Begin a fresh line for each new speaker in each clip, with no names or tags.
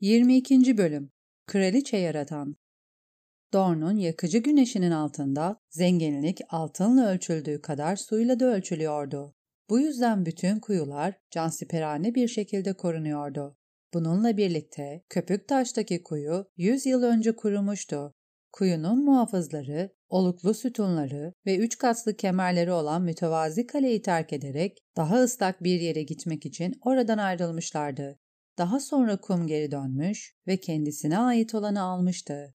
22. Bölüm Kraliçe Yaratan Dorn'un yakıcı güneşinin altında zenginlik altınla ölçüldüğü kadar suyla da ölçülüyordu. Bu yüzden bütün kuyular cansiperane bir şekilde korunuyordu. Bununla birlikte köpük taştaki kuyu 100 yıl önce kurumuştu. Kuyunun muhafızları, oluklu sütunları ve üç katlı kemerleri olan mütevazi kaleyi terk ederek daha ıslak bir yere gitmek için oradan ayrılmışlardı. Daha sonra kum geri dönmüş ve kendisine ait olanı almıştı.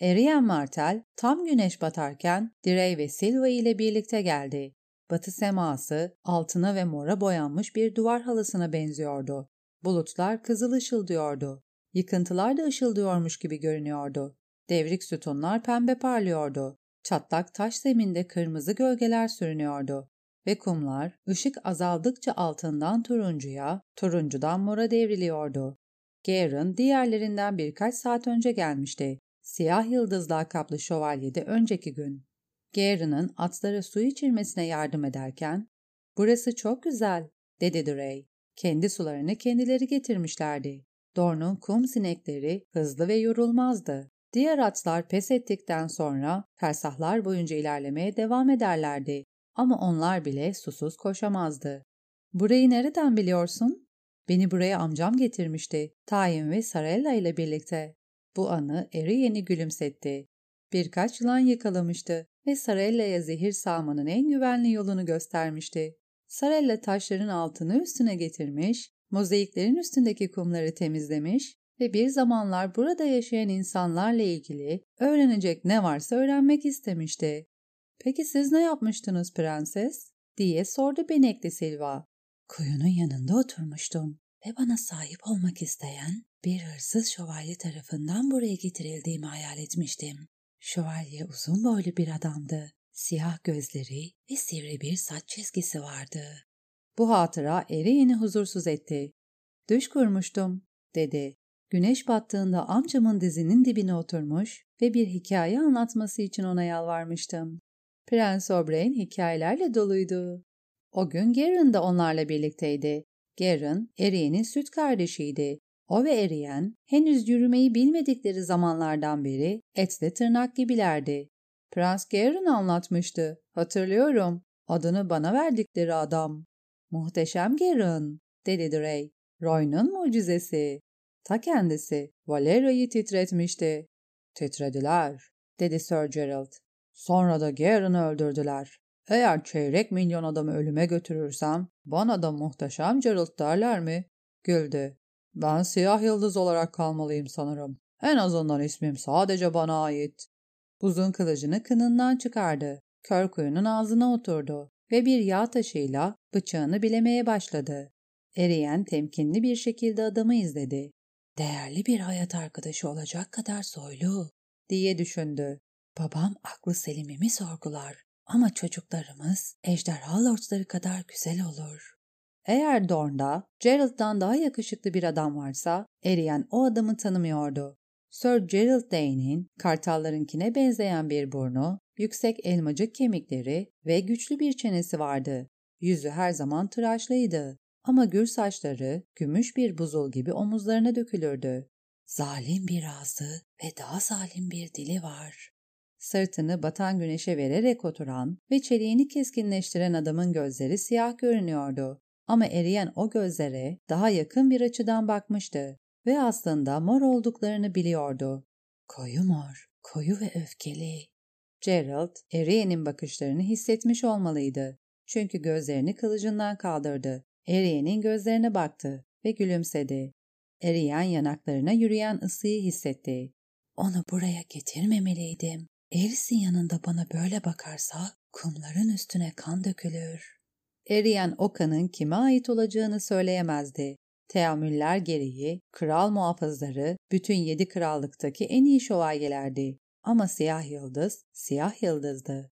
Eriyen Martel tam güneş batarken Direy ve Silva ile birlikte geldi. Batı seması altına ve mora boyanmış bir duvar halısına benziyordu. Bulutlar kızıl ışıldıyordu. Yıkıntılar da ışıldıyormuş gibi görünüyordu. Devrik sütunlar pembe parlıyordu. Çatlak taş zeminde kırmızı gölgeler sürünüyordu ve kumlar ışık azaldıkça altından turuncuya, turuncudan mora devriliyordu. Garen diğerlerinden birkaç saat önce gelmişti. Siyah yıldızla kaplı şövalyede önceki gün. Garen'ın atlara su içirmesine yardım ederken, ''Burası çok güzel.'' dedi Drey. Kendi sularını kendileri getirmişlerdi. Dorn'un kum sinekleri hızlı ve yorulmazdı. Diğer atlar pes ettikten sonra fersahlar boyunca ilerlemeye devam ederlerdi. Ama onlar bile susuz koşamazdı. ''Burayı nereden biliyorsun?'' ''Beni buraya amcam getirmişti. Tayin ve Sarella ile birlikte.'' Bu anı Eriyen'i gülümsetti. Birkaç yılan yakalamıştı ve Sarella'ya zehir salmanın en güvenli yolunu göstermişti. Sarella taşların altını üstüne getirmiş, mozaiklerin üstündeki kumları temizlemiş ve bir zamanlar burada yaşayan insanlarla ilgili öğrenecek ne varsa öğrenmek istemişti. ''Peki siz ne yapmıştınız prenses?'' diye sordu Benekli Silva.
Kuyunun yanında oturmuştum ve bana sahip olmak isteyen bir hırsız şövalye tarafından buraya getirildiğimi hayal etmiştim. Şövalye uzun boylu bir adamdı. Siyah gözleri ve sivri bir saç çizgisi vardı.
Bu hatıra Eriyen'i huzursuz etti. Düş kurmuştum, dedi. Güneş battığında amcamın dizinin dibine oturmuş ve bir hikaye anlatması için ona yalvarmıştım. Prens Oberyn hikayelerle doluydu. O gün Garen de onlarla birlikteydi. Garen, Eriyen'in süt kardeşiydi. O ve Eriyen, henüz yürümeyi bilmedikleri zamanlardan beri etle tırnak gibilerdi. Prens Garen anlatmıştı. Hatırlıyorum. Adını bana verdikleri adam. Muhteşem Garen, dedi Drey. Roy'un mucizesi. Ta kendisi Valera'yı titretmişti. Titrediler, dedi Sir Gerald. Sonra da Garen'ı öldürdüler. Eğer çeyrek milyon adamı ölüme götürürsem bana da muhteşem Gerald derler mi? Güldü. Ben siyah yıldız olarak kalmalıyım sanırım. En azından ismim sadece bana ait. Uzun kılıcını kınından çıkardı. Kör kuyunun ağzına oturdu ve bir yağ taşıyla bıçağını bilemeye başladı. Eriyen temkinli bir şekilde adamı izledi.
Değerli bir hayat arkadaşı olacak kadar soylu
diye düşündü.
Babam aklı selimimi sorgular ama çocuklarımız ejderha lordları kadar güzel olur.
Eğer Dorn'da Gerald'dan daha yakışıklı bir adam varsa Eriyen o adamı tanımıyordu. Sir Gerald Dane'in kartallarınkine benzeyen bir burnu, yüksek elmacık kemikleri ve güçlü bir çenesi vardı. Yüzü her zaman tıraşlıydı ama gür saçları gümüş bir buzul gibi omuzlarına dökülürdü.
Zalim bir ağzı ve daha zalim bir dili var.
Sırtını batan güneşe vererek oturan ve çeliğini keskinleştiren adamın gözleri siyah görünüyordu. Ama eriyen o gözlere daha yakın bir açıdan bakmıştı ve aslında mor olduklarını biliyordu.
Koyu mor, koyu ve öfkeli.
Gerald, Eriyen'in bakışlarını hissetmiş olmalıydı. Çünkü gözlerini kılıcından kaldırdı. Eriyen'in gözlerine baktı ve gülümsedi. Eriyen yanaklarına yürüyen ısıyı hissetti.
Onu buraya getirmemeliydim. Eris'in yanında bana böyle bakarsa kumların üstüne kan dökülür.
Eriyen o kanın kime ait olacağını söyleyemezdi. Teamüller gereği kral muhafızları bütün yedi krallıktaki en iyi şövalyelerdi. Ama siyah yıldız, siyah yıldızdı.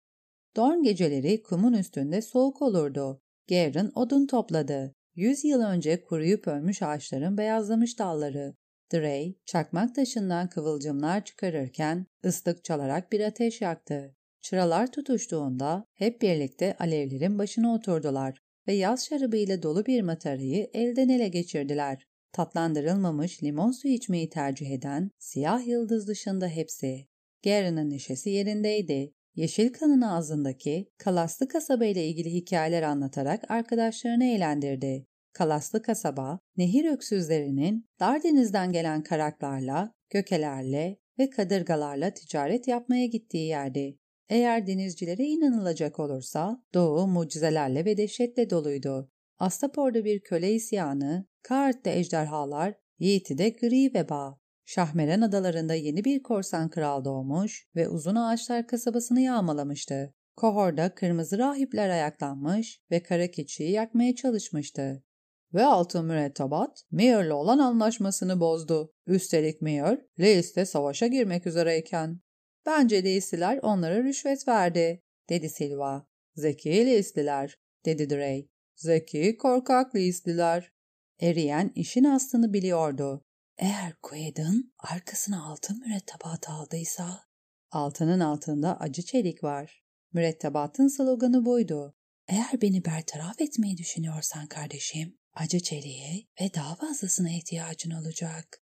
Dorn geceleri kumun üstünde soğuk olurdu. Garen odun topladı. Yüz yıl önce kuruyup ölmüş ağaçların beyazlamış dalları. Drey, çakmak taşından kıvılcımlar çıkarırken ıslık çalarak bir ateş yaktı. Çıralar tutuştuğunda hep birlikte alevlerin başına oturdular ve yaz şarabıyla dolu bir matarayı elden ele geçirdiler. Tatlandırılmamış limon suyu içmeyi tercih eden siyah yıldız dışında hepsi. Garen'ın neşesi yerindeydi. Yeşil kanın ağzındaki Kalaslı kasaba ile ilgili hikayeler anlatarak arkadaşlarını eğlendirdi. Kalaslı kasaba, nehir öksüzlerinin Dardeniz'den gelen karaklarla, gökelerle ve kadırgalarla ticaret yapmaya gittiği yerdi. Eğer denizcilere inanılacak olursa doğu mucizelerle ve dehşetle doluydu. Astapor'da bir köle isyanı, Kaart'te ejderhalar, Yiğit'de gri veba. Şahmeren adalarında yeni bir korsan kral doğmuş ve uzun ağaçlar kasabasını yağmalamıştı. Kohor'da kırmızı rahipler ayaklanmış ve kara keçiyi yakmaya çalışmıştı. Ve altın mürettebat Mear'la olan anlaşmasını bozdu. Üstelik Mear, Leis'le savaşa girmek üzereyken. Bence Leis'liler onlara rüşvet verdi, dedi Silva. Zeki Leis'liler, dedi Drey. Zeki, korkak Leis'liler. Eriyen işin aslını biliyordu.
Eğer Quaid'in arkasına altın mürettebat aldıysa...
Altının altında acı çelik var. Mürettebatın sloganı buydu.
Eğer beni bertaraf etmeyi düşünüyorsan kardeşim, acı çeliğe ve daha fazlasına ihtiyacın olacak.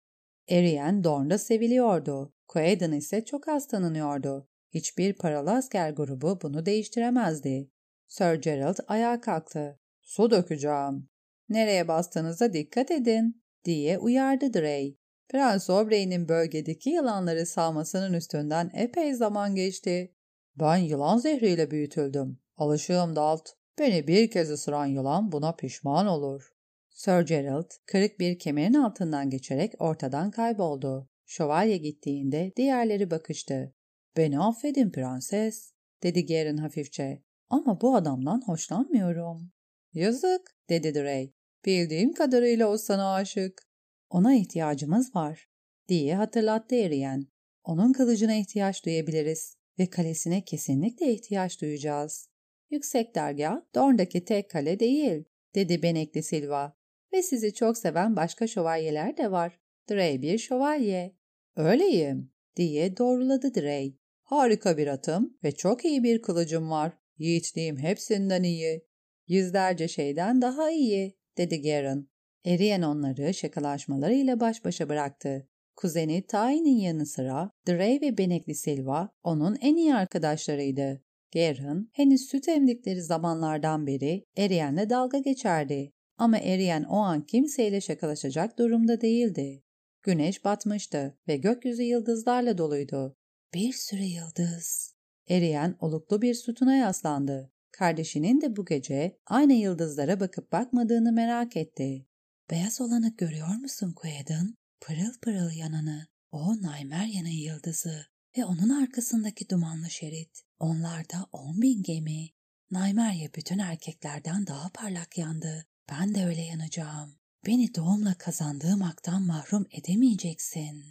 Eriyen Dorn'da seviliyordu. Quaidin ise çok az tanınıyordu. Hiçbir paralı asker grubu bunu değiştiremezdi. Sir Gerald ayağa kalktı. Su dökeceğim. Nereye bastığınıza dikkat edin, diye uyardı Drey. Prens Obrey'nin bölgedeki yılanları salmasının üstünden epey zaman geçti. Ben yılan zehriyle büyütüldüm. Alışığım Dalt. Beni bir kez ısıran yılan buna pişman olur. Sir Gerald, kırık bir kemerin altından geçerek ortadan kayboldu. Şövalye gittiğinde diğerleri bakıştı. ''Beni affedin prenses.'' dedi Garen hafifçe. ''Ama bu adamdan hoşlanmıyorum.'' ''Yazık.'' dedi Drey. ''Bildiğim kadarıyla o sana aşık.'' ''Ona ihtiyacımız var.'' diye hatırlattı Eriyen. ''Onun kılıcına ihtiyaç duyabiliriz ve kalesine kesinlikle ihtiyaç duyacağız.'' ''Yüksek dergah, Dorn'daki tek kale değil.'' dedi Benekli Silva. ''Ve sizi çok seven başka şövalyeler de var. Drey bir şövalye.'' ''Öyleyim.'' diye doğruladı Drey. ''Harika bir atım ve çok iyi bir kılıcım var. Yiğitliğim hepsinden iyi. Yüzlerce şeyden daha iyi.'' dedi Garen. Eriyen onları şakalaşmalarıyla baş başa bıraktı. Kuzeni Tay'nin yanı sıra Drey ve Benekli Silva onun en iyi arkadaşlarıydı. Garen henüz süt emdikleri zamanlardan beri Eriyen'le dalga geçerdi. Ama Eriyen o an kimseyle şakalaşacak durumda değildi. Güneş batmıştı ve gökyüzü yıldızlarla doluydu.
Bir sürü yıldız.
Eriyen oluklu bir sütuna yaslandı. Kardeşinin de bu gece aynı yıldızlara bakıp bakmadığını merak etti.
Beyaz olanı görüyor musun Quaid'in? Pırıl pırıl yananı. O Naymer yanı yıldızı ve onun arkasındaki dumanlı şerit. Onlarda on bin gemi. Naymerya bütün erkeklerden daha parlak yandı. Ben de öyle yanacağım. Beni doğumla kazandığım haktan mahrum edemeyeceksin.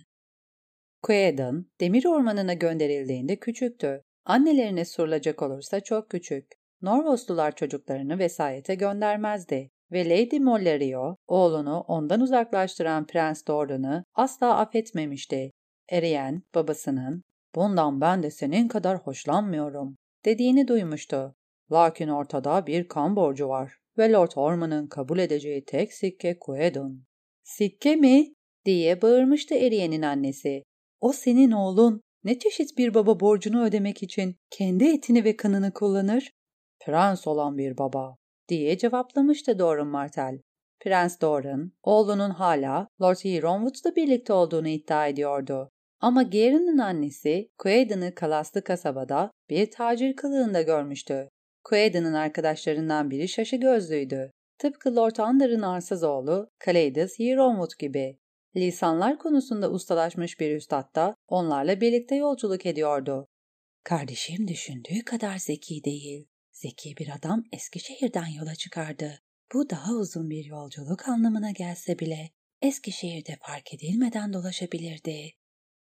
Quaidin, demir ormanına gönderildiğinde küçüktü. Annelerine sorulacak olursa çok küçük. Norvoslular çocuklarını vesayete göndermezdi ve Lady Mollerio, oğlunu ondan uzaklaştıran Prens Doran'ı asla affetmemişti. Eriyen, babasının, bundan ben de senin kadar hoşlanmıyorum, dediğini duymuştu. Lakin ortada bir kan borcu var ve Lord Orman'ın kabul edeceği tek sikke Quedon. Sikke mi? diye bağırmıştı Eriyen'in annesi. O senin oğlun. Ne çeşit bir baba borcunu ödemek için kendi etini ve kanını kullanır? Prens olan bir baba, diye cevaplamıştı Doran Martel. Prens Doran, oğlunun hala Lord Hironwood'la birlikte olduğunu iddia ediyordu. Ama Garen'ın annesi Quaidon'ı Kalaslı kasabada bir tacir kılığında görmüştü. Quaidon'ın arkadaşlarından biri şaşı gözlüydü. Tıpkı Lord Under'ın arsız oğlu Kaleidos Hironwood gibi. Lisanlar konusunda ustalaşmış bir üstad da onlarla birlikte yolculuk ediyordu.
Kardeşim düşündüğü kadar zeki değil. Zeki bir adam Eskişehir'den yola çıkardı. Bu daha uzun bir yolculuk anlamına gelse bile Eskişehir'de fark edilmeden dolaşabilirdi.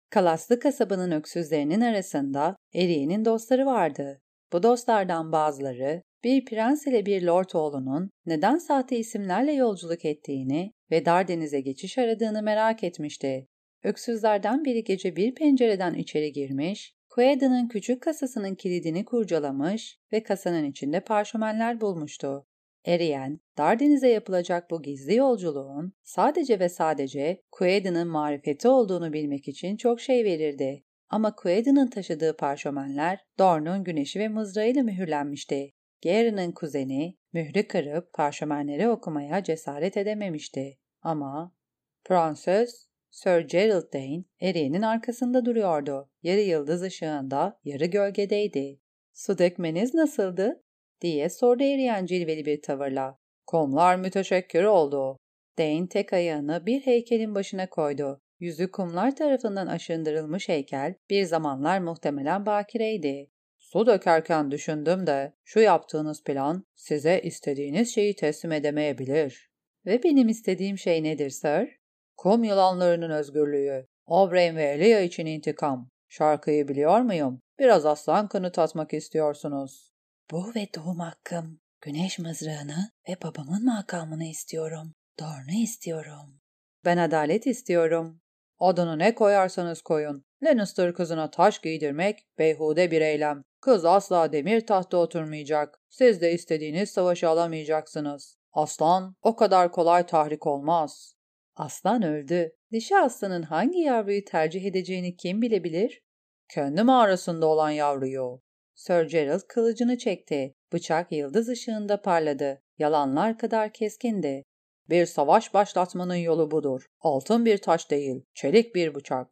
Kalaslı kasabanın öksüzlerinin arasında Eriye'nin dostları vardı. Bu dostlardan bazıları bir prens ile bir lord oğlunun neden sahte isimlerle yolculuk ettiğini ve Dardeniz'e geçiş aradığını merak etmişti. Öksüzlerden biri gece bir pencereden içeri girmiş, Quaida'nın küçük kasasının kilidini kurcalamış ve kasanın içinde parşömenler bulmuştu. Eriyen, Dardeniz'e yapılacak bu gizli yolculuğun sadece ve sadece Quaid'in marifeti olduğunu bilmek için çok şey verirdi. Ama Quaid'in taşıdığı parşömenler Dorn'un güneşi ve mızrağıyla mühürlenmişti. Gary'nin kuzeni mührü kırıp parşömenleri okumaya cesaret edememişti. Ama Prenses Sir Gerald Dane Eriye'nin arkasında duruyordu. Yarı yıldız ışığında, yarı gölgedeydi. Su dökmeniz nasıldı? diye sordu eriyen cilveli bir tavırla. Kumlar müteşekkir oldu. Dane tek ayağını bir heykelin başına koydu. Yüzü kumlar tarafından aşındırılmış heykel bir zamanlar muhtemelen bakireydi. Su dökerken düşündüm de şu yaptığınız plan size istediğiniz şeyi teslim edemeyebilir. Ve benim istediğim şey nedir sir? Kum yılanlarının özgürlüğü. Oberyn ve Elia için intikam. Şarkıyı biliyor muyum? Biraz aslan kanı tatmak istiyorsunuz.
Bu ve doğum hakkım. Güneş mızrağını ve babamın makamını istiyorum. Dornu istiyorum.
Ben adalet istiyorum. Adını ne koyarsanız koyun. Lannister kızına taş giydirmek beyhude bir eylem. Kız asla demir tahta oturmayacak. Siz de istediğiniz savaşı alamayacaksınız. Aslan o kadar kolay tahrik olmaz. Aslan öldü. Dişi aslanın hangi yavruyu tercih edeceğini kim bilebilir? Kendi mağarasında olan yavruyu. Sir Gerald kılıcını çekti. Bıçak yıldız ışığında parladı. Yalanlar kadar keskindi. Bir savaş başlatmanın yolu budur. Altın bir taş değil, çelik bir bıçak.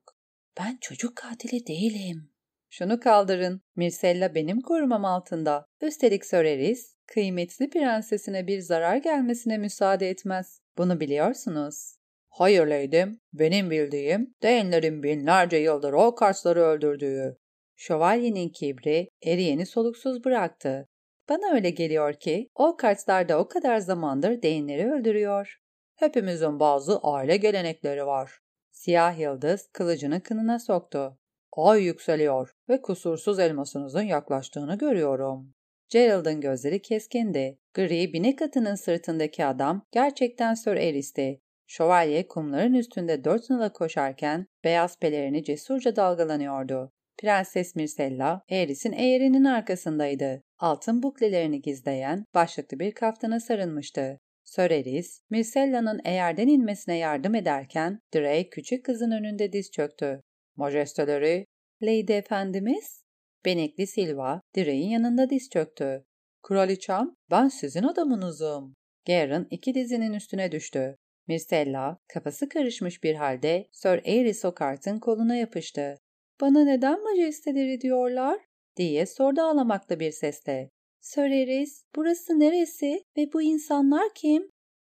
Ben çocuk katili değilim.
Şunu kaldırın. Mirsella benim korumam altında. Üstelik Sir Eris, kıymetli prensesine bir zarar gelmesine müsaade etmez. Bunu biliyorsunuz. Hayır leydim, benim bildiğim Dane'lerin binlerce yıldır o karsları öldürdüğü. Şövalyenin kibri eriyeni soluksuz bıraktı. Bana öyle geliyor ki o kartlar da o kadar zamandır Dane'leri öldürüyor. Hepimizin bazı aile gelenekleri var. Siyah yıldız kılıcını kınına soktu. Ay yükseliyor ve kusursuz elmasınızın yaklaştığını görüyorum. Gerald'ın gözleri keskindi. Gri binek atının sırtındaki adam gerçekten Sir Eris'ti. Şövalye kumların üstünde dört nala koşarken beyaz pelerini cesurca dalgalanıyordu. Prenses Mirsella, Eris'in eğerinin arkasındaydı. Altın buklelerini gizleyen başlıklı bir kaftana sarılmıştı. Sir Eris, Mirsella'nın eğerden inmesine yardım ederken Drake küçük kızın önünde diz çöktü. Majesteleri, Lady Efendimiz? Benekli Silva, Drake'in yanında diz çöktü. Kraliçem, ben sizin adamınızım. Garen iki dizinin üstüne düştü. Myrcella kafası karışmış bir halde Sir Aerys Ocart'ın koluna yapıştı. ''Bana neden majesteleri diyorlar?'' Diye sordu ağlamaklı bir sesle. ''Sir Aerys, burası neresi ve bu insanlar kim?''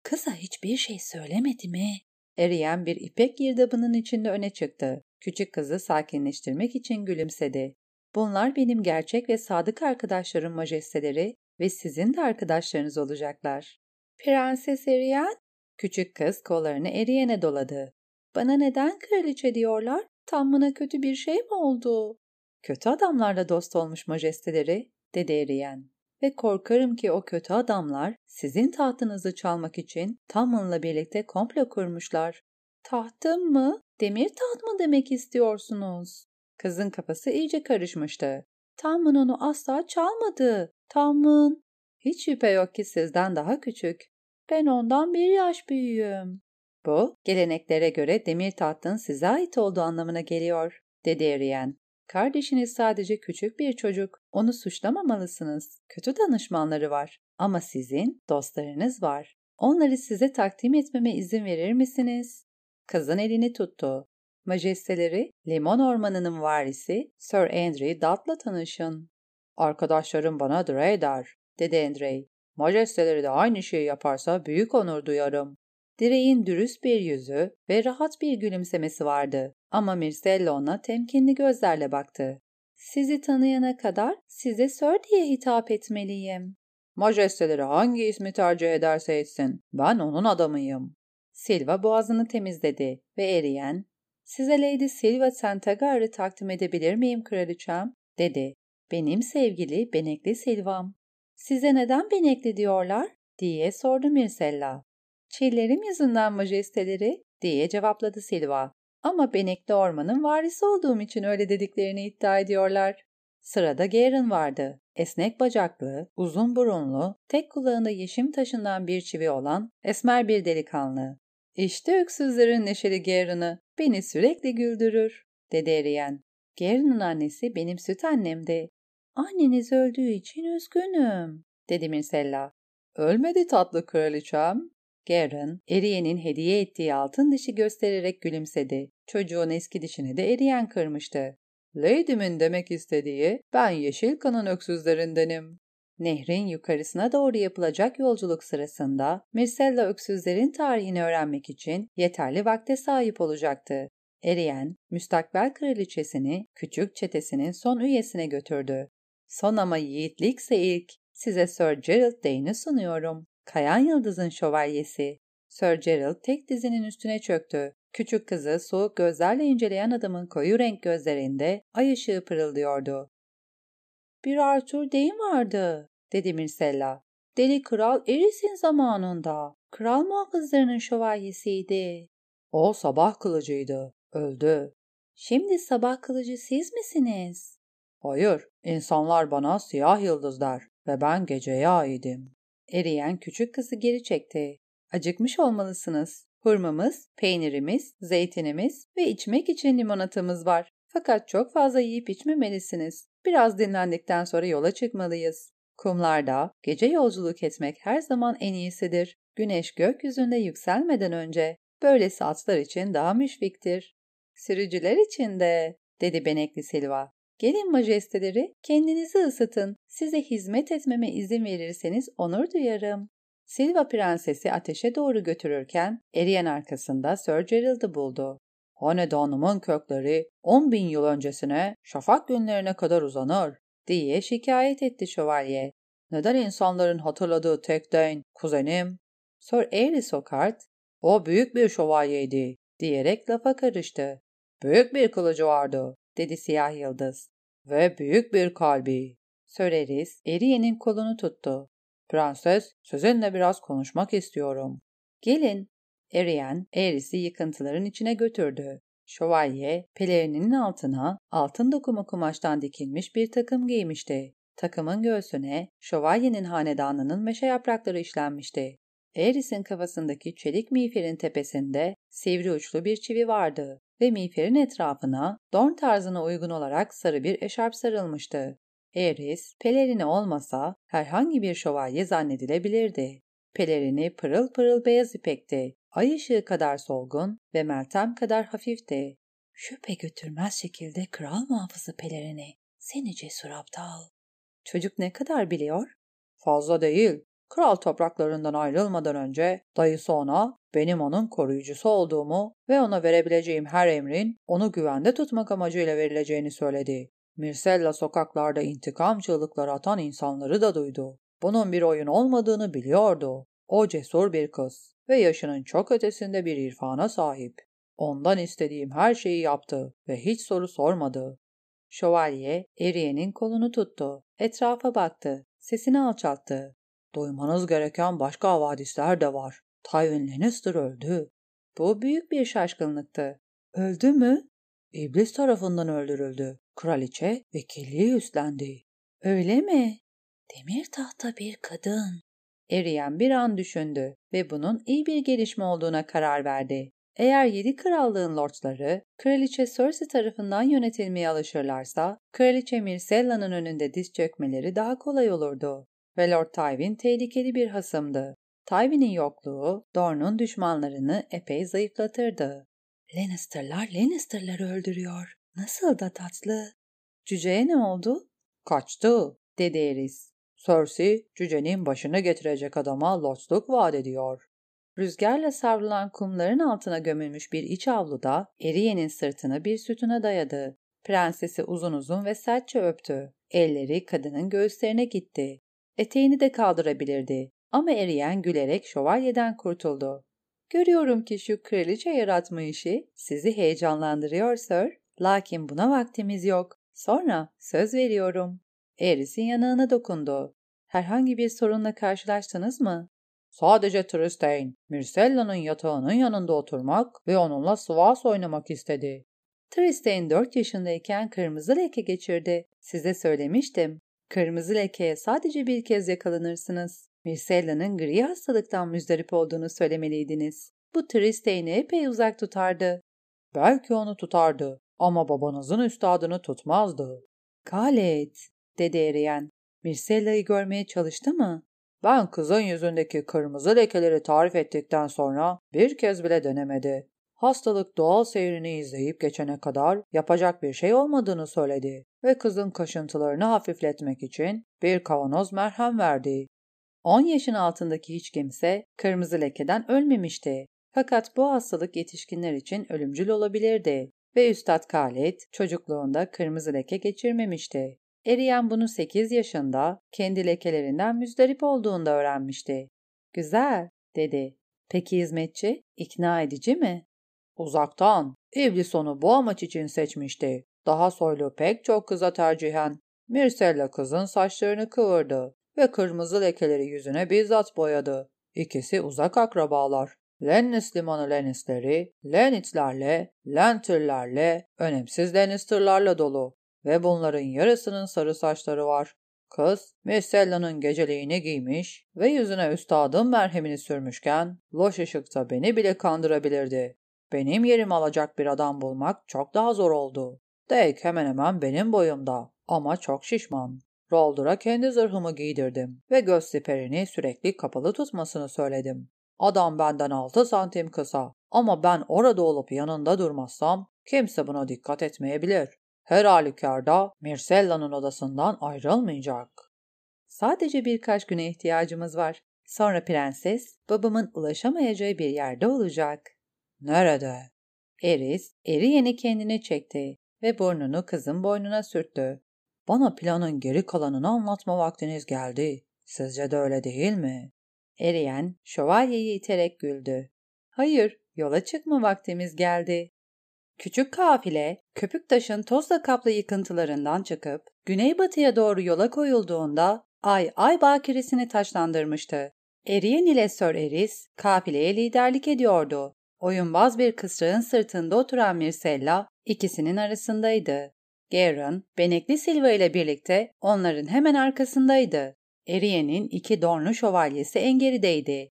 ''Kıza hiçbir şey söylemedi mi?''
Eriyen bir ipek girdabının içinde öne çıktı. Küçük kızı sakinleştirmek için gülümsedi. ''Bunlar benim gerçek ve sadık arkadaşlarım majesteleri ve sizin de arkadaşlarınız olacaklar.'' ''Prenses Eriyen, Küçük kız kollarını eriyene doladı. Bana neden kraliçe diyorlar? Tam kötü bir şey mi oldu? Kötü adamlarla dost olmuş majesteleri, dedi eriyen. Ve korkarım ki o kötü adamlar sizin tahtınızı çalmak için Tamın'la birlikte komplo kurmuşlar. Tahtım mı? Demir taht mı demek istiyorsunuz? Kızın kafası iyice karışmıştı. Tamın onu asla çalmadı. Tamın. Hiç şüphe yok ki sizden daha küçük. Ben ondan bir yaş büyüğüm. Bu, geleneklere göre demir tahtın size ait olduğu anlamına geliyor, dedi Eriyen. Kardeşiniz sadece küçük bir çocuk. Onu suçlamamalısınız. Kötü danışmanları var. Ama sizin dostlarınız var. Onları size takdim etmeme izin verir misiniz? Kızın elini tuttu. Majesteleri, Limon Ormanı'nın varisi Sir Andrew Dodd'la tanışın. Arkadaşlarım bana Dre der, dedi Andrew. Majesteleri de aynı şeyi yaparsa büyük onur duyarım. Direğin dürüst bir yüzü ve rahat bir gülümsemesi vardı ama Mircella ona temkinli gözlerle baktı. Sizi tanıyana kadar size Sir diye hitap etmeliyim. Majesteleri hangi ismi tercih ederse etsin, ben onun adamıyım. Silva boğazını temizledi ve eriyen, size Lady Silva Sentagar'ı takdim edebilir miyim kraliçem? dedi. Benim sevgili Benekli Silvam. Size neden benekli diyorlar? diye sordu Mirsella. Çillerim yüzünden majesteleri diye cevapladı Silva. Ama benekli ormanın varisi olduğum için öyle dediklerini iddia ediyorlar. Sırada Garen vardı. Esnek bacaklı, uzun burunlu, tek kulağında yeşim taşından bir çivi olan esmer bir delikanlı. İşte öksüzlerin neşeli Garen'ı beni sürekli güldürür, dedi eriyen. Garen'ın annesi benim süt annemdi. Anneniz öldüğü için üzgünüm, dedi Mirsella. Ölmedi tatlı kraliçem. Garen, Eriyen'in hediye ettiği altın dişi göstererek gülümsedi. Çocuğun eski dişini de Eriyen kırmıştı. Lady'min demek istediği ben yeşil kanın öksüzlerindenim. Nehrin yukarısına doğru yapılacak yolculuk sırasında Mircella öksüzlerin tarihini öğrenmek için yeterli vakte sahip olacaktı. Eriyen, müstakbel kraliçesini küçük çetesinin son üyesine götürdü. Son ama yiğitlikse ilk, size Sir Gerald Dane'i sunuyorum. Kayan Yıldız'ın şövalyesi. Sir Gerald tek dizinin üstüne çöktü. Küçük kızı soğuk gözlerle inceleyen adamın koyu renk gözlerinde ay ışığı pırıldıyordu. Bir Arthur Dane vardı, dedi Mircella. Deli Kral Eris'in zamanında. Kral muhafızlarının şövalyesiydi. O sabah kılıcıydı. Öldü. Şimdi sabah kılıcı siz misiniz? Hayır, insanlar bana siyah yıldız der ve ben geceye aidim. Eriyen küçük kızı geri çekti. Acıkmış olmalısınız. Hurmamız, peynirimiz, zeytinimiz ve içmek için limonatamız var. Fakat çok fazla yiyip içmemelisiniz. Biraz dinlendikten sonra yola çıkmalıyız. Kumlarda gece yolculuk etmek her zaman en iyisidir. Güneş gökyüzünde yükselmeden önce. Böylesi atlar için daha müşfiktir. Sürücüler için de, dedi Benekli Silva. Gelin majesteleri, kendinizi ısıtın. Size hizmet etmeme izin verirseniz onur duyarım. Silva prensesi ateşe doğru götürürken eriyen arkasında Sir Gerald'ı buldu. Hanedanımın kökleri 10 bin yıl öncesine şafak günlerine kadar uzanır diye şikayet etti şövalye. Neden insanların hatırladığı tek Dane, kuzenim? Sir Aerys Sokart, o büyük bir şövalyeydi diyerek lafa karıştı. Büyük bir kılıcı vardı dedi siyah yıldız. Ve büyük bir kalbi. Aerys, Eriye'nin kolunu tuttu. Prenses, sizinle biraz konuşmak istiyorum. Gelin. Eriyen, Eris'i yıkıntıların içine götürdü. Şövalye, pelerininin altına altın dokuma kumaştan dikilmiş bir takım giymişti. Takımın göğsüne şövalyenin hanedanının meşe yaprakları işlenmişti. Eris'in kafasındaki çelik miğferin tepesinde sivri uçlu bir çivi vardı ve miğferin etrafına dorn tarzına uygun olarak sarı bir eşarp sarılmıştı. Eris, pelerini olmasa herhangi bir şövalye zannedilebilirdi. Pelerini pırıl pırıl beyaz ipekti. Ay ışığı kadar solgun ve Meltem kadar hafifti. Şüphe götürmez şekilde kral muhafızı pelerini. Seni cesur aptal. Çocuk ne kadar biliyor? Fazla değil. Kral topraklarından ayrılmadan önce dayısı ona benim onun koruyucusu olduğumu ve ona verebileceğim her emrin onu güvende tutmak amacıyla verileceğini söyledi. Mirsella sokaklarda intikam çığlıkları atan insanları da duydu. Bunun bir oyun olmadığını biliyordu. O cesur bir kız ve yaşının çok ötesinde bir irfana sahip. Ondan istediğim her şeyi yaptı ve hiç soru sormadı. Şövalye, Eriye'nin kolunu tuttu. Etrafa baktı. Sesini alçalttı. Duymanız gereken başka havadisler de var. Tywin Lannister öldü. Bu büyük bir şaşkınlıktı. Öldü mü? İblis tarafından öldürüldü. Kraliçe vekilliği üstlendi. Öyle mi? Demir tahta bir kadın. Eriyen bir an düşündü ve bunun iyi bir gelişme olduğuna karar verdi. Eğer yedi krallığın lordları kraliçe Cersei tarafından yönetilmeye alışırlarsa, kraliçe Myrcella'nın önünde diz çökmeleri daha kolay olurdu. Ve Lord Tywin tehlikeli bir hasımdı. Tywin'in yokluğu Dorne'un düşmanlarını epey zayıflatırdı. Lannister'lar Lannister'ları öldürüyor. Nasıl da tatlı. Cüceye ne oldu? Kaçtı, dedi Eris. Cersei, cücenin başını getirecek adama lordluk vaat ediyor. Rüzgarla savrulan kumların altına gömülmüş bir iç avluda Eriye'nin sırtını bir sütuna dayadı. Prensesi uzun uzun ve sertçe öptü. Elleri kadının göğüslerine gitti. Eteğini de kaldırabilirdi. Ama Eriyen gülerek şövalyeden kurtuldu. Görüyorum ki şu kraliçe yaratma işi sizi heyecanlandırıyor Sir. Lakin buna vaktimiz yok. Sonra söz veriyorum. Eris'in yanağına dokundu. Herhangi bir sorunla karşılaştınız mı? Sadece Tristain, Myrcella'nın yatağının yanında oturmak ve onunla sıvas oynamak istedi. Tristain 4 yaşındayken kırmızı leke geçirdi. Size söylemiştim. Kırmızı lekeye sadece bir kez yakalanırsınız. Mircella'nın gri hastalıktan müzdarip olduğunu söylemeliydiniz. Bu Tristane'i epey uzak tutardı. Belki onu tutardı ama babanızın üstadını tutmazdı. Khaled, dedi Eriyen. Mircella'yı görmeye çalıştı mı? Ben kızın yüzündeki kırmızı lekeleri tarif ettikten sonra bir kez bile denemedi. Hastalık doğal seyrini izleyip geçene kadar yapacak bir şey olmadığını söyledi ve kızın kaşıntılarını hafifletmek için bir kavanoz merhem verdi. 10 yaşın altındaki hiç kimse kırmızı lekeden ölmemişti. Fakat bu hastalık yetişkinler için ölümcül olabilirdi ve Üstad Khaled çocukluğunda kırmızı leke geçirmemişti. Eriyen bunu 8 yaşında kendi lekelerinden müzdarip olduğunda öğrenmişti. Güzel, dedi. Peki hizmetçi, ikna edici mi? Uzaktan. İblis onu bu amaç için seçmişti. Daha soylu pek çok kıza tercihen. Mircella kızın saçlarını kıvırdı ve kırmızı lekeleri yüzüne bizzat boyadı. İkisi uzak akrabalar. Lennis limanı Lannister'i, Lennitlerle, Lanterlerle, önemsiz Lannister'larla dolu ve bunların yarısının sarı saçları var. Kız, Mircella'nın geceliğini giymiş ve yüzüne üstadın merhemini sürmüşken, loş ışıkta beni bile kandırabilirdi. Benim yerimi alacak bir adam bulmak çok daha zor oldu. Dake hemen hemen benim boyumda ama çok şişman. Roldur'a kendi zırhımı giydirdim ve göz siperini sürekli kapalı tutmasını söyledim. Adam benden 6 santim kısa ama ben orada olup yanında durmazsam kimse buna dikkat etmeyebilir. Her halükarda Mircella'nın odasından ayrılmayacak. Sadece birkaç güne ihtiyacımız var. Sonra prenses babamın ulaşamayacağı bir yerde olacak. Nerede? Eris, eri yeni kendine çekti ve burnunu kızın boynuna sürttü. Bana planın geri kalanını anlatma vaktiniz geldi. Sizce de öyle değil mi? Eriyen, şövalyeyi iterek güldü. Hayır, yola çıkma vaktimiz geldi. Küçük kafile, Köpüktaş'ın tozla kaplı yıkıntılarından çıkıp güneybatıya doğru yola koyulduğunda ay ay bakiresini taşlandırmıştı. Eriyen ile Sir Eris kafileye liderlik ediyordu. Oyunbaz bir kısrağın sırtında oturan Mircella ikisinin arasındaydı. Garen, Benekli Silva ile birlikte onların hemen arkasındaydı. Eriyen'in iki dornu şövalyesi en gerideydi.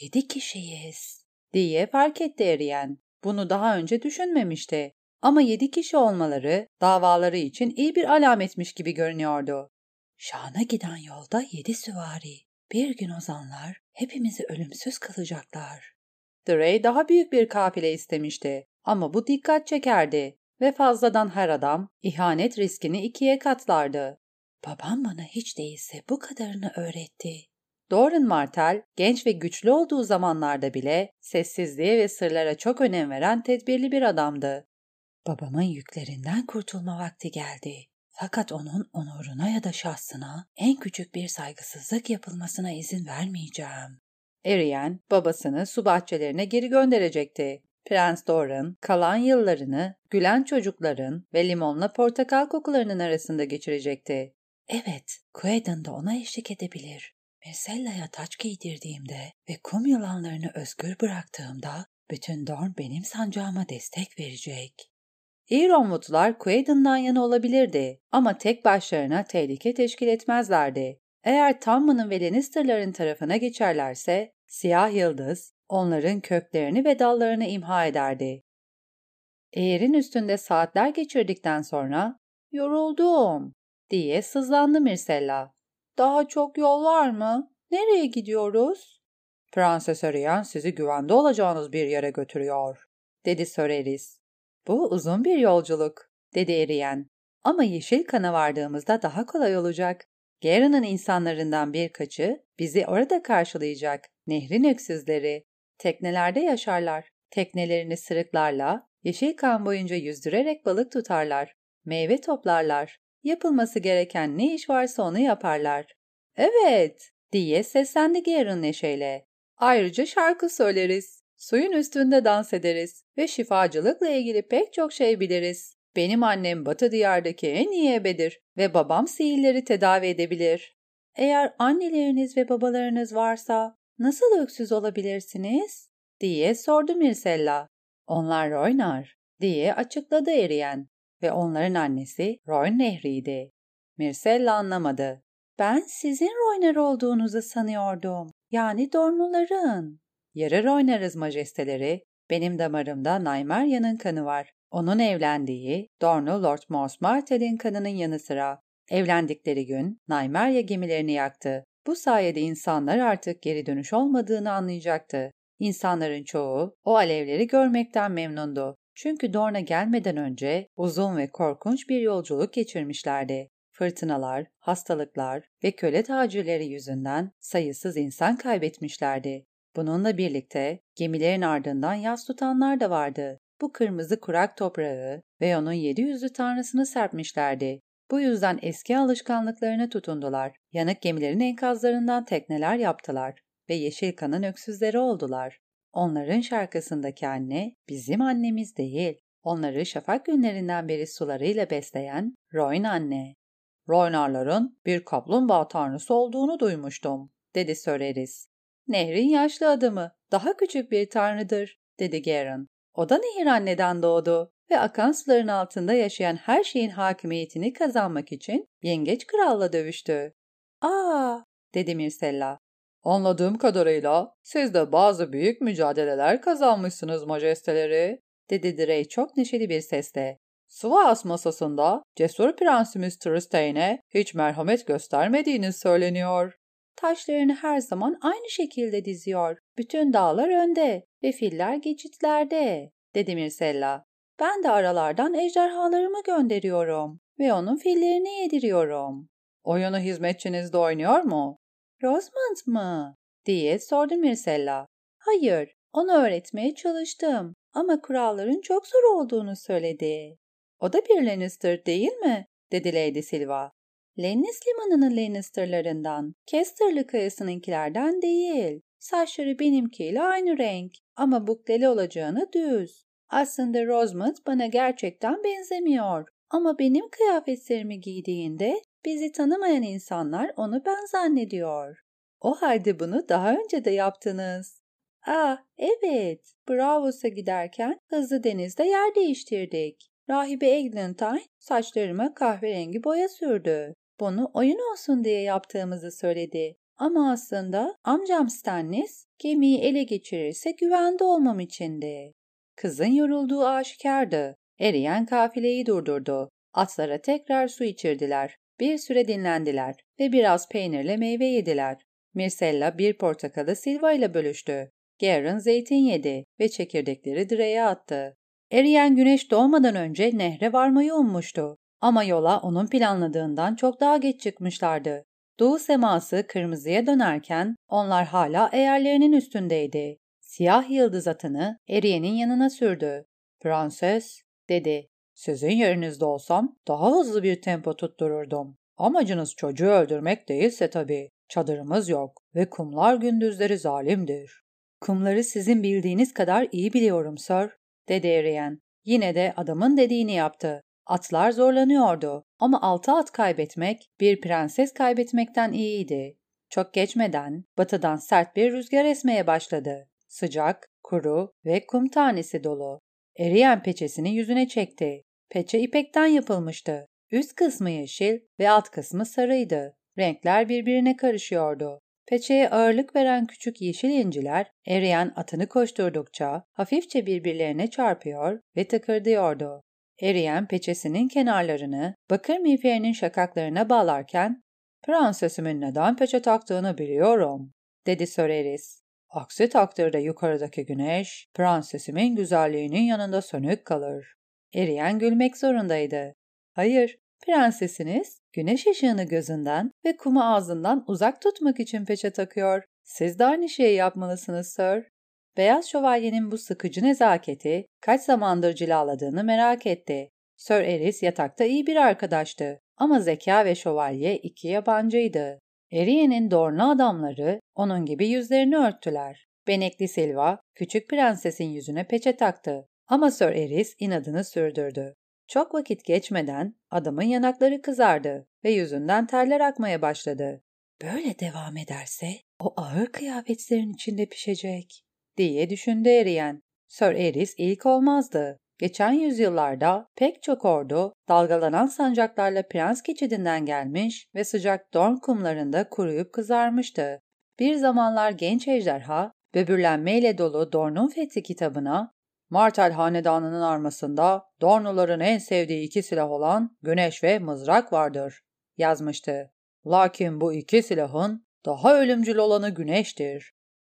Yedi kişiyiz, diye fark etti Eriyen. Bunu daha önce düşünmemişti. Ama yedi kişi olmaları davaları için iyi bir alametmiş gibi görünüyordu. Şan'a giden yolda yedi süvari. Bir gün ozanlar hepimizi ölümsüz kılacaklar. Drey daha büyük bir kafile istemişti ama bu dikkat çekerdi ve fazladan her adam ihanet riskini ikiye katlardı. Babam bana hiç değilse bu kadarını öğretti. Doran Martel, genç ve güçlü olduğu zamanlarda bile sessizliğe ve sırlara çok önem veren tedbirli bir adamdı. Babamın yüklerinden kurtulma vakti geldi. Fakat onun onuruna ya da şahsına en küçük bir saygısızlık yapılmasına izin vermeyeceğim. Arian, babasını su bahçelerine geri gönderecekti. Prens Doran, kalan yıllarını gülen çocukların ve limonla portakal kokularının arasında geçirecekti. Evet, Quaden da ona eşlik edebilir. Mesella'ya taç giydirdiğimde ve kum yılanlarını özgür bıraktığımda bütün Dorn benim sancağıma destek verecek. Ironwood'lar Quaden'dan yana olabilirdi ama tek başlarına tehlike teşkil etmezlerdi. Eğer Tamman'ın ve Lannister'ların tarafına geçerlerse Siyah Yıldız onların köklerini ve dallarını imha ederdi. Eğerin üstünde saatler geçirdikten sonra ''Yoruldum'' diye sızlandı Mircella. ''Daha çok yol var mı? Nereye gidiyoruz?'' ''Prenses Arian sizi güvende olacağınız bir yere götürüyor.'' dedi Soreris. ''Bu uzun bir yolculuk.'' dedi Arian. ''Ama yeşil kana vardığımızda daha kolay olacak. Garen'ın insanlarından birkaçı bizi orada karşılayacak. Nehrin öksüzleri. Teknelerde yaşarlar. Teknelerini sırıklarla, yeşil kan boyunca yüzdürerek balık tutarlar. Meyve toplarlar. Yapılması gereken ne iş varsa onu yaparlar. Evet, diye seslendi Garen neşeyle. Ayrıca şarkı söyleriz. Suyun üstünde dans ederiz ve şifacılıkla ilgili pek çok şey biliriz. Benim annem Batı diyardaki en iyi ebedir ve babam sihirleri tedavi edebilir. Eğer anneleriniz ve babalarınız varsa nasıl öksüz olabilirsiniz? diye sordu Mircella. Onlar Roynar diye açıkladı Eriyen ve onların annesi Royn Nehri'ydi. Myrcella anlamadı.
Ben sizin Royner olduğunuzu sanıyordum. Yani Dornuların.
Yarı oynarız majesteleri. Benim damarımda Naymerya'nın kanı var. Onun evlendiği Dornu Lord Mors Martell'in kanının yanı sıra. Evlendikleri gün Naymerya gemilerini yaktı. Bu sayede insanlar artık geri dönüş olmadığını anlayacaktı. İnsanların çoğu o alevleri görmekten memnundu. Çünkü Dorna gelmeden önce uzun ve korkunç bir yolculuk geçirmişlerdi. Fırtınalar, hastalıklar ve köle tacirleri yüzünden sayısız insan kaybetmişlerdi. Bununla birlikte gemilerin ardından yas tutanlar da vardı. Bu kırmızı kurak toprağı ve onun yedi yüzlü tanrısını serpmişlerdi. Bu yüzden eski alışkanlıklarına tutundular. Yanık gemilerin enkazlarından tekneler yaptılar ve yeşil kanın öksüzleri oldular. Onların şarkısındaki anne bizim annemiz değil. Onları şafak günlerinden beri sularıyla besleyen Royn anne. Roynarların bir kaplumbağa tanrısı olduğunu duymuştum, dedi Söreris. Nehrin yaşlı adamı, daha küçük bir tanrıdır, dedi Garen. O da nehir anneden doğdu ve akan suların altında yaşayan her şeyin hakimiyetini kazanmak için yengeç kralla dövüştü.
Aa,
dedi Mirsella. Anladığım kadarıyla siz de bazı büyük mücadeleler kazanmışsınız majesteleri, dedi Drey çok neşeli bir sesle. Sivas masasında cesur prensimiz Tristane'e hiç merhamet göstermediğiniz söyleniyor.
Taşlarını her zaman aynı şekilde diziyor. Bütün dağlar önde ve filler geçitlerde, dedi Mirsella. Ben de aralardan ejderhalarımı gönderiyorum ve onun fillerini yediriyorum.
Oyunu hizmetçiniz de oynuyor mu?
Rosamund mı? diye sordu Mirsella. Hayır, onu öğretmeye çalıştım ama kuralların çok zor olduğunu söyledi.
O da bir Lannister değil mi? dedi Lady Silva.
Lennis limanının Lannister'larından, Kesterlı kayasınınkilerden değil. Saçları benimkiyle aynı renk ama bukteli olacağını düz. Aslında Rosamund bana gerçekten benzemiyor ama benim kıyafetlerimi giydiğinde bizi tanımayan insanlar onu ben zannediyor.
O halde bunu daha önce de yaptınız.
Ah, evet. Bravos'a giderken hızlı denizde yer değiştirdik. Rahibe Eglantine saçlarıma kahverengi boya sürdü. Bunu oyun olsun diye yaptığımızı söyledi. Ama aslında amcam Stannis gemiyi ele geçirirse güvende olmam içindi.
Kızın yorulduğu aşikardı. Eriyen kafileyi durdurdu. Atlara tekrar su içirdiler. Bir süre dinlendiler ve biraz peynirle meyve yediler. Mirsella bir portakalı Silva ile bölüştü. Garen zeytin yedi ve çekirdekleri direğe attı. Eriyen güneş doğmadan önce nehre varmayı ummuştu. Ama yola onun planladığından çok daha geç çıkmışlardı. Doğu seması kırmızıya dönerken onlar hala eğerlerinin üstündeydi. Siyah yıldız atını Eriye'nin yanına sürdü. Prenses, dedi. Sizin yerinizde olsam daha hızlı bir tempo tuttururdum. Amacınız çocuğu öldürmek değilse tabii. Çadırımız yok ve kumlar gündüzleri zalimdir. Kumları sizin bildiğiniz kadar iyi biliyorum sir, dedi Eriyen. Yine de adamın dediğini yaptı. Atlar zorlanıyordu ama altı at kaybetmek bir prenses kaybetmekten iyiydi. Çok geçmeden batıdan sert bir rüzgar esmeye başladı. Sıcak, kuru ve kum tanesi dolu. Eriyen peçesini yüzüne çekti. Peçe ipekten yapılmıştı. Üst kısmı yeşil ve alt kısmı sarıydı. Renkler birbirine karışıyordu. Peçeye ağırlık veren küçük yeşil inciler eriyen atını koşturdukça hafifçe birbirlerine çarpıyor ve tıkırdıyordu. Eriyen peçesinin kenarlarını bakır miğferinin şakaklarına bağlarken ''Prensesimin neden peçe taktığını biliyorum.'' dedi Soreris. Aksi takdirde yukarıdaki güneş, prensesimin güzelliğinin yanında sönük kalır. Eriyen gülmek zorundaydı. Hayır, prensesiniz güneş ışığını gözünden ve kumu ağzından uzak tutmak için peçe takıyor. Siz de aynı şeyi yapmalısınız sir. Beyaz şövalyenin bu sıkıcı nezaketi kaç zamandır cilaladığını merak etti. Sir Eris yatakta iyi bir arkadaştı ama zeka ve şövalye iki yabancıydı. Eriye'nin dorna adamları onun gibi yüzlerini örttüler. Benekli Silva küçük prensesin yüzüne peçe taktı ama Sir Eris inadını sürdürdü. Çok vakit geçmeden adamın yanakları kızardı ve yüzünden terler akmaya başladı.
Böyle devam ederse o ağır kıyafetlerin içinde pişecek
diye düşündü eriyen. Sir Eris ilk olmazdı. Geçen yüzyıllarda pek çok ordu dalgalanan sancaklarla Prens geçidinden gelmiş ve sıcak Dorn kumlarında kuruyup kızarmıştı. Bir zamanlar genç ejderha, böbürlenmeyle dolu Dorn'un Fethi kitabına, Martel Hanedanı'nın armasında Dornuların en sevdiği iki silah olan güneş ve mızrak vardır, yazmıştı. Lakin bu iki silahın daha ölümcül olanı güneştir.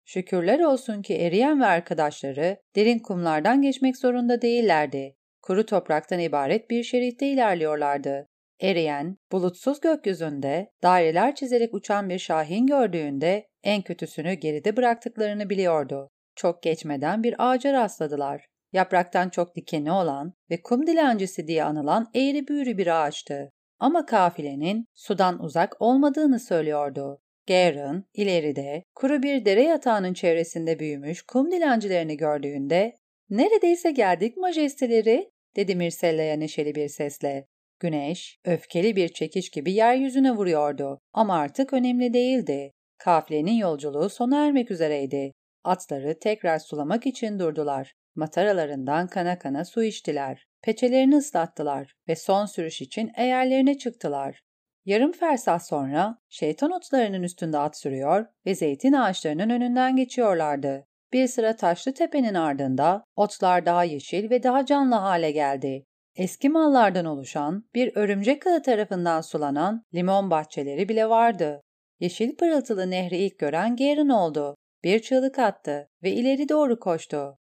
Şükürler olsun ki eriyen ve arkadaşları derin kumlardan geçmek zorunda değillerdi. Kuru topraktan ibaret bir şeritte ilerliyorlardı. Eriyen, bulutsuz gökyüzünde daireler çizerek uçan bir şahin gördüğünde en kötüsünü geride bıraktıklarını biliyordu. Çok geçmeden bir ağaca rastladılar. Yapraktan çok dikeni olan ve kum dilencisi diye anılan eğri büğrü bir ağaçtı. Ama kafilenin sudan uzak olmadığını söylüyordu. Garen, ileride, kuru bir dere yatağının çevresinde büyümüş kum dilencilerini gördüğünde ''Neredeyse geldik majesteleri'' dedi Mirsella'ya neşeli bir sesle. Güneş, öfkeli bir çekiş gibi yeryüzüne vuruyordu ama artık önemli değildi. Kafilenin yolculuğu sona ermek üzereydi. Atları tekrar sulamak için durdular. Mataralarından kana kana su içtiler. Peçelerini ıslattılar ve son sürüş için eğerlerine çıktılar. Yarım fersah sonra şeytan otlarının üstünde at sürüyor ve zeytin ağaçlarının önünden geçiyorlardı. Bir sıra taşlı tepenin ardında otlar daha yeşil ve daha canlı hale geldi. Eski mallardan oluşan bir örümcek ağı tarafından sulanan limon bahçeleri bile vardı. Yeşil pırıltılı nehri ilk gören Gerin oldu. Bir çığlık attı ve ileri doğru koştu.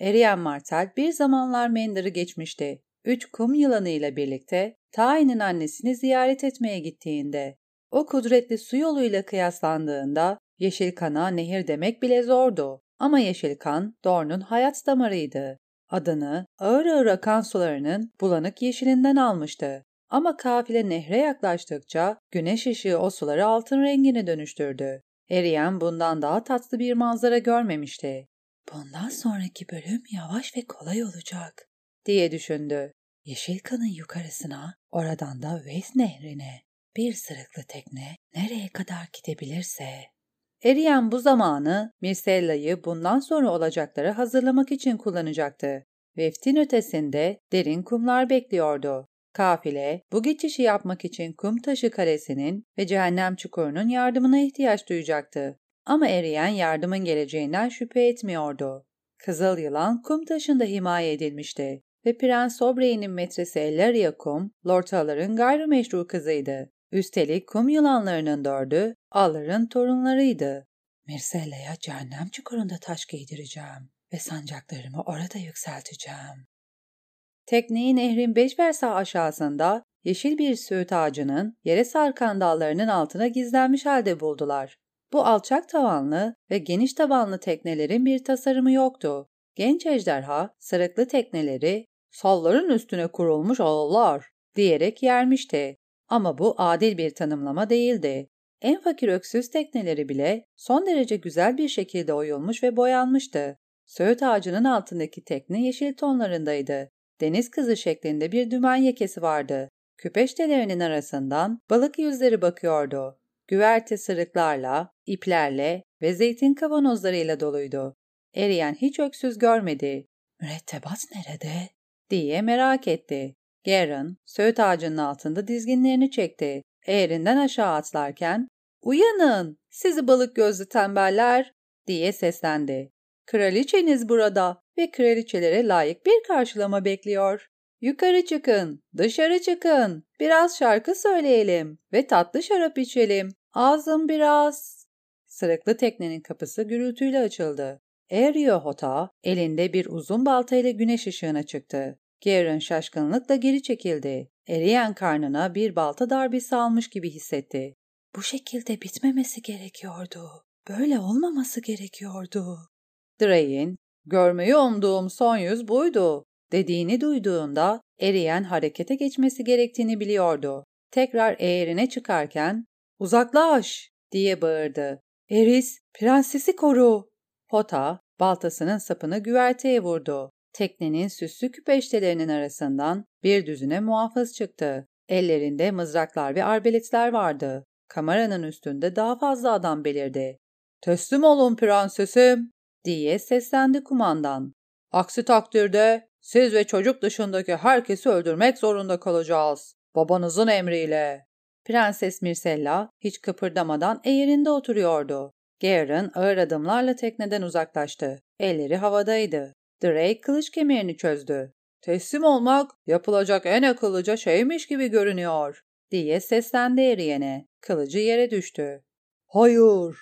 Eriyen Martel bir zamanlar Mendar'ı geçmişti. Üç kum yılanı ile birlikte Tain'in annesini ziyaret etmeye gittiğinde, o kudretli su yoluyla kıyaslandığında yeşil kana nehir demek bile zordu. Ama yeşil kan Dorn'un hayat damarıydı. Adını ağır ağır akan sularının bulanık yeşilinden almıştı. Ama kafile nehre yaklaştıkça güneş ışığı o suları altın rengine dönüştürdü. Eriyen bundan daha tatlı bir manzara görmemişti.
Bundan sonraki bölüm yavaş ve kolay olacak,
diye düşündü.
Yeşilkan'ın yukarısına, oradan da Veys nehrine. Bir sırıklı tekne nereye kadar gidebilirse.
Eriyen bu zamanı Mirsella'yı bundan sonra olacakları hazırlamak için kullanacaktı. Veftin ötesinde derin kumlar bekliyordu. Kafile bu geçişi yapmak için kum taşı kalesinin ve cehennem çukurunun yardımına ihtiyaç duyacaktı. Ama eriyen yardımın geleceğinden şüphe etmiyordu. Kızıl yılan kum taşında himaye edilmişti ve Prens Obrey'nin metresi Ellaria Kum, Lord Haller'ın gayrimeşru kızıydı. Üstelik kum yılanlarının dördü Allar'ın torunlarıydı.
Mirsella'ya cehennem çukurunda taş giydireceğim ve sancaklarımı orada yükselteceğim.
Tekneyi nehrin beş versa aşağısında yeşil bir söğüt ağacının yere sarkan dallarının altına gizlenmiş halde buldular. Bu alçak tavanlı ve geniş tabanlı teknelerin bir tasarımı yoktu. Genç ejderha sarıklı tekneleri salların üstüne kurulmuş ağlar diyerek yermişti. Ama bu adil bir tanımlama değildi. En fakir öksüz tekneleri bile son derece güzel bir şekilde oyulmuş ve boyanmıştı. Söğüt ağacının altındaki tekne yeşil tonlarındaydı. Deniz kızı şeklinde bir dümen yekesi vardı. Küpeştelerinin arasından balık yüzleri bakıyordu. Güverte sırıklarla, iplerle ve zeytin kavanozlarıyla doluydu. Eriyen hiç öksüz görmedi.
Mürettebat nerede?
Diye merak etti. Garen, söğüt ağacının altında dizginlerini çekti. Eğerinden aşağı atlarken, ''Uyanın, sizi balık gözlü tembeller!'' diye seslendi. ''Kraliçeniz burada ve kraliçelere layık bir karşılama bekliyor. Yukarı çıkın, dışarı çıkın, biraz şarkı söyleyelim ve tatlı şarap içelim. Ağzım biraz...'' Sırıklı teknenin kapısı gürültüyle açıldı. Erio Hota elinde bir uzun baltayla güneş ışığına çıktı. Garen şaşkınlıkla geri çekildi. Eriyen karnına bir balta darbesi almış gibi hissetti.
Bu şekilde bitmemesi gerekiyordu. Böyle olmaması gerekiyordu.
Drake'in, görmeyi umduğum son yüz buydu, dediğini duyduğunda eriyen harekete geçmesi gerektiğini biliyordu. Tekrar eğerine çıkarken, uzaklaş diye bağırdı. Eris, prensesi koru. Hota, baltasının sapını güverteye vurdu. Teknenin süslü küpeştelerinin arasından bir düzüne muhafız çıktı. Ellerinde mızraklar ve arbeletler vardı. Kameranın üstünde daha fazla adam belirdi. ''Teslim olun prensesim!'' diye seslendi kumandan. ''Aksi takdirde Siz ve çocuk dışındaki herkesi öldürmek zorunda kalacağız. Babanızın emriyle. Prenses Mircella hiç kıpırdamadan eğerinde oturuyordu. Garen ağır adımlarla tekneden uzaklaştı. Elleri havadaydı. Drake kılıç kemerini çözdü. Teslim olmak yapılacak en akıllıca şeymiş gibi görünüyor, diye seslendi Eriyen'e. Kılıcı yere düştü. Hayır.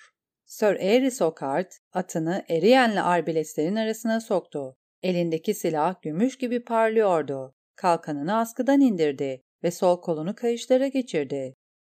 Sir Aerys Oakart atını Eriyen'le arbaletlerin arasına soktu. Elindeki silah gümüş gibi parlıyordu. Kalkanını askıdan indirdi ve sol kolunu kayışlara geçirdi.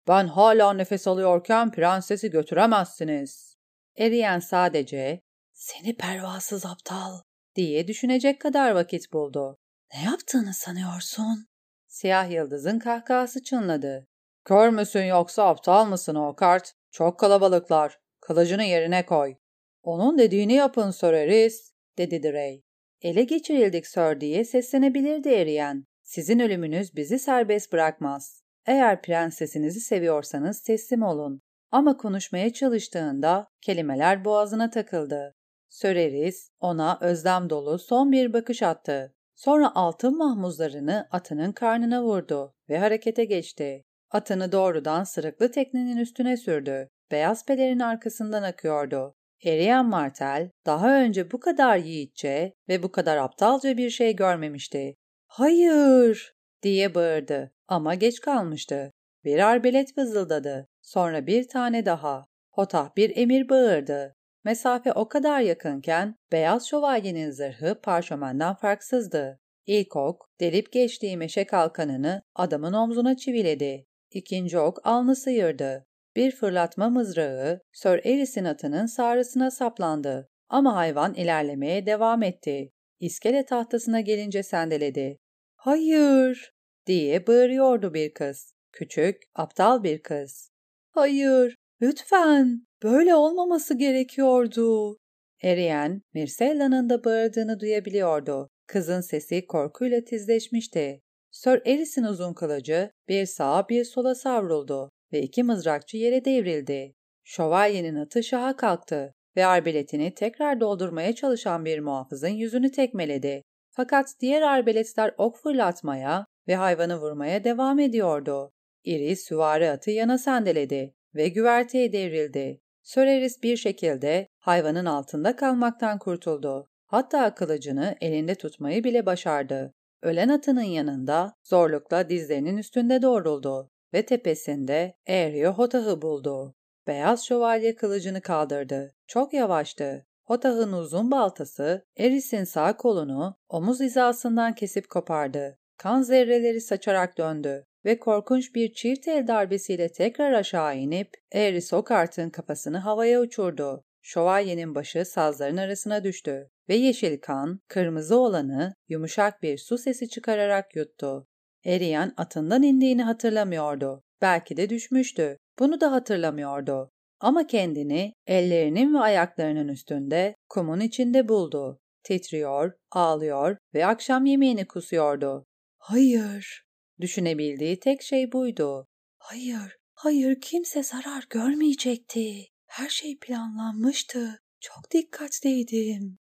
Ben hala nefes alıyorken prensesi götüremezsiniz. Eriyen sadece
seni pervasız aptal
diye düşünecek kadar vakit buldu.
Ne yaptığını sanıyorsun?
Siyah yıldızın kahkahası çınladı. Kör müsün yoksa aptal mısın o kart? Çok kalabalıklar. Kılıcını yerine koy. Onun dediğini yapın Sir dedi Drey. Ele geçirildik Sir diye seslenebilirdi Eriyen. Sizin ölümünüz bizi serbest bırakmaz. Eğer prensesinizi seviyorsanız teslim olun. Ama konuşmaya çalıştığında kelimeler boğazına takıldı. Söreris ona özlem dolu son bir bakış attı. Sonra altın mahmuzlarını atının karnına vurdu ve harekete geçti. Atını doğrudan sırıklı teknenin üstüne sürdü. Beyaz pelerin arkasından akıyordu. Eriyen Martel daha önce bu kadar yiğitçe ve bu kadar aptalca bir şey görmemişti. ''Hayır!'' diye bağırdı ama geç kalmıştı. Bir arbelet vızıldadı. Sonra bir tane daha. Hotah bir emir bağırdı. Mesafe o kadar yakınken beyaz şövalyenin zırhı parşömenden farksızdı. İlk ok delip geçtiği meşe kalkanını adamın omzuna çiviledi. İkinci ok alnı sıyırdı. Bir fırlatma mızrağı Sir Eris'in atının sağrısına saplandı. Ama hayvan ilerlemeye devam etti. İskele tahtasına gelince sendeledi. ''Hayır!'' diye bağırıyordu bir kız. Küçük, aptal bir kız. ''Hayır, lütfen, böyle olmaması gerekiyordu.'' Eriyen, Mircella'nın da bağırdığını duyabiliyordu. Kızın sesi korkuyla tizleşmişti. Sir Eris'in uzun kılıcı bir sağa bir sola savruldu ve iki mızrakçı yere devrildi. Şövalyenin atı şaha kalktı ve arbeletini tekrar doldurmaya çalışan bir muhafızın yüzünü tekmeledi. Fakat diğer arbeletler ok fırlatmaya ve hayvanı vurmaya devam ediyordu. İri süvari atı yana sendeledi ve güverteye devrildi. Söreris bir şekilde hayvanın altında kalmaktan kurtuldu. Hatta kılıcını elinde tutmayı bile başardı. Ölen atının yanında zorlukla dizlerinin üstünde doğruldu ve tepesinde Erio Hotah'ı buldu. Beyaz şövalye kılıcını kaldırdı. Çok yavaştı. Hotah'ın uzun baltası Eris'in sağ kolunu omuz hizasından kesip kopardı. Kan zerreleri saçarak döndü ve korkunç bir çift el darbesiyle tekrar aşağı inip Eris Okart'ın kafasını havaya uçurdu. Şövalyenin başı sazların arasına düştü ve yeşil kan, kırmızı olanı yumuşak bir su sesi çıkararak yuttu. Eriyen atından indiğini hatırlamıyordu. Belki de düşmüştü. Bunu da hatırlamıyordu. Ama kendini ellerinin ve ayaklarının üstünde kumun içinde buldu. Titriyor, ağlıyor ve akşam yemeğini kusuyordu. Hayır. Düşünebildiği tek şey buydu. Hayır, hayır kimse zarar görmeyecekti. Her şey planlanmıştı. Çok dikkatliydim.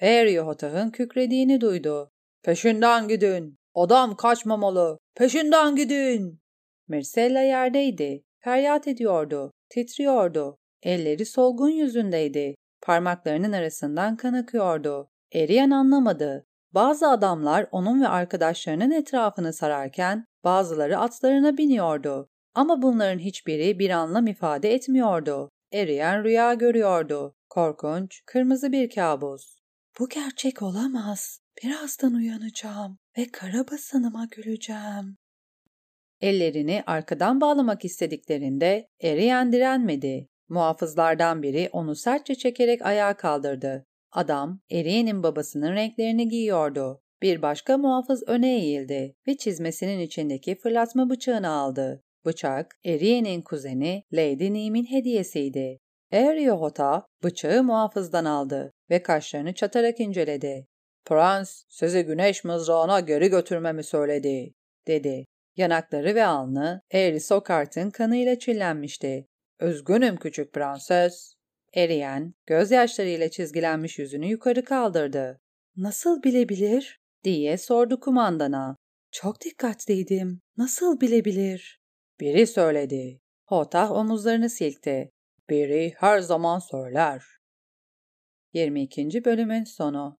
Eriyotah'ın kükrediğini duydu. Peşinden gidin. Adam kaçmamalı. Peşinden gidin. Mircella yerdeydi. Feryat ediyordu. Titriyordu. Elleri solgun yüzündeydi. Parmaklarının arasından kan akıyordu. Eriyen anlamadı. Bazı adamlar onun ve arkadaşlarının etrafını sararken bazıları atlarına biniyordu. Ama bunların hiçbiri bir anlam ifade etmiyordu. Eriyen rüya görüyordu. Korkunç, kırmızı bir kabus. Bu gerçek olamaz. Birazdan uyanacağım ve kara basanıma güleceğim. Ellerini arkadan bağlamak istediklerinde Eriyen direnmedi. Muhafızlardan biri onu sertçe çekerek ayağa kaldırdı. Adam, Eriyen'in babasının renklerini giyiyordu. Bir başka muhafız öne eğildi ve çizmesinin içindeki fırlatma bıçağını aldı. Bıçak, Eriyen'in kuzeni Lady Nim'in hediyesiydi. Eriohota bıçağı muhafızdan aldı ve kaşlarını çatarak inceledi. Prens, sizi güneş mızrağına geri götürmemi söyledi, dedi. Yanakları ve alnı Eri Sokart'ın kanıyla çillenmişti. Üzgünüm küçük prenses. Eriyen, gözyaşlarıyla çizgilenmiş yüzünü yukarı kaldırdı. Nasıl bilebilir? diye sordu kumandana.
Çok dikkatliydim. Nasıl bilebilir?
Biri söyledi. Hotah omuzlarını silkti. Biri her zaman söyler. 22. bölümün sonu